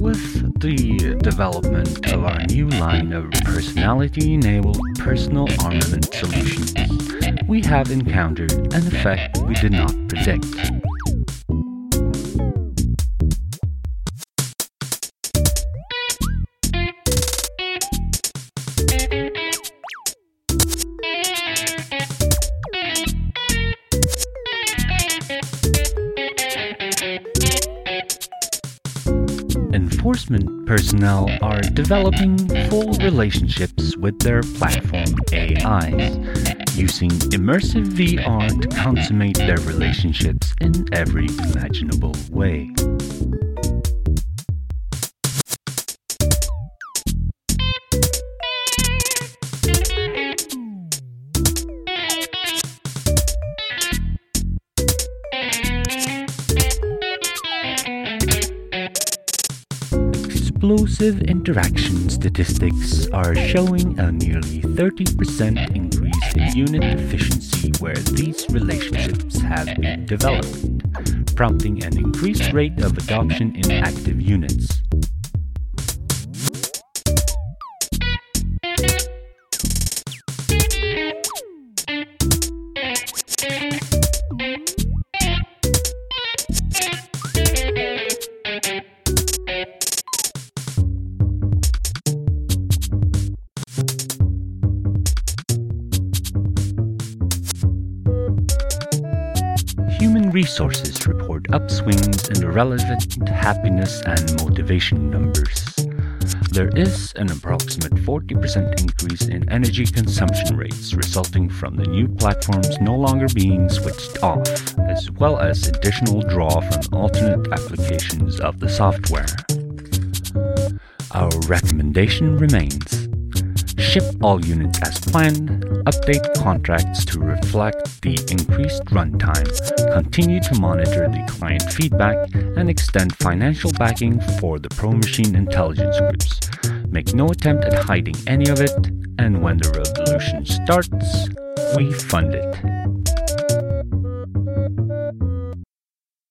With the development of our new line of personality enabled personal armament solutions, we have encountered an effect we did not predict. Enforcement personnel are developing full relationships with their platform AIs, using immersive VR to consummate their relationships in every imaginable Explosive interaction statistics are showing a nearly 30% increase in unit efficiency where these relationships have been developed, prompting an increased rate of adoption in active units. Resources report upswings in relevant happiness and motivation numbers. There is an approximate 40% increase in energy consumption rates resulting from the new platforms no longer being switched off, as well as additional draw from alternate applications of the software. Our recommendation remains ship all units as planned, update contracts to reflect the increased runtime, continue to monitor the client feedback, and extend financial backing for the Pro Machine intelligence groups. Make no attempt at hiding any of it, and when the revolution starts, we fund it.